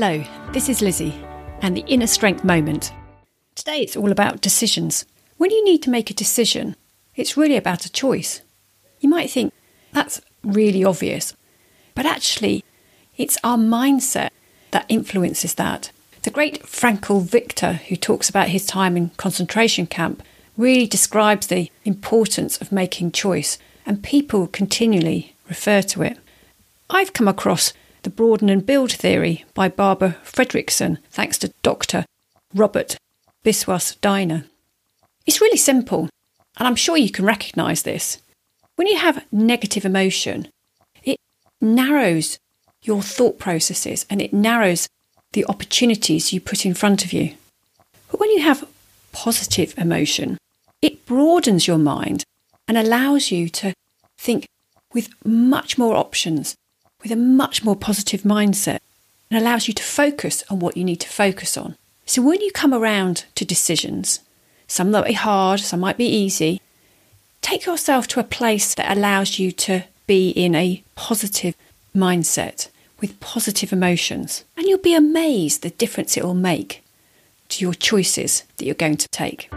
Hello, this is Lizzie and the Inner Strength Moment. Today it's all about decisions. When you need to make a decision, it's really about a choice. You might think that's really obvious, but actually, it's our mindset that influences that. The great Frankl Victor, who talks about his time in concentration camp, really describes the importance of making choice, and people continually refer to it. I've come across the broaden and build theory by Barbara Fredrickson, thanks to Dr. Robert Biswas Diener. It's really simple, and I'm sure you can recognise this. When you have negative emotion, it narrows your thought processes and it narrows the opportunities you put in front of you. But when you have positive emotion, it broadens your mind and allows you to think with much more options, with a much more positive mindset, and allows you to focus on what you need to focus on. So when you come around to decisions, some might be hard, some might be easy, take yourself to a place that allows you to be in a positive mindset with positive emotions, and you'll be amazed the difference it will make to your choices that you're going to take.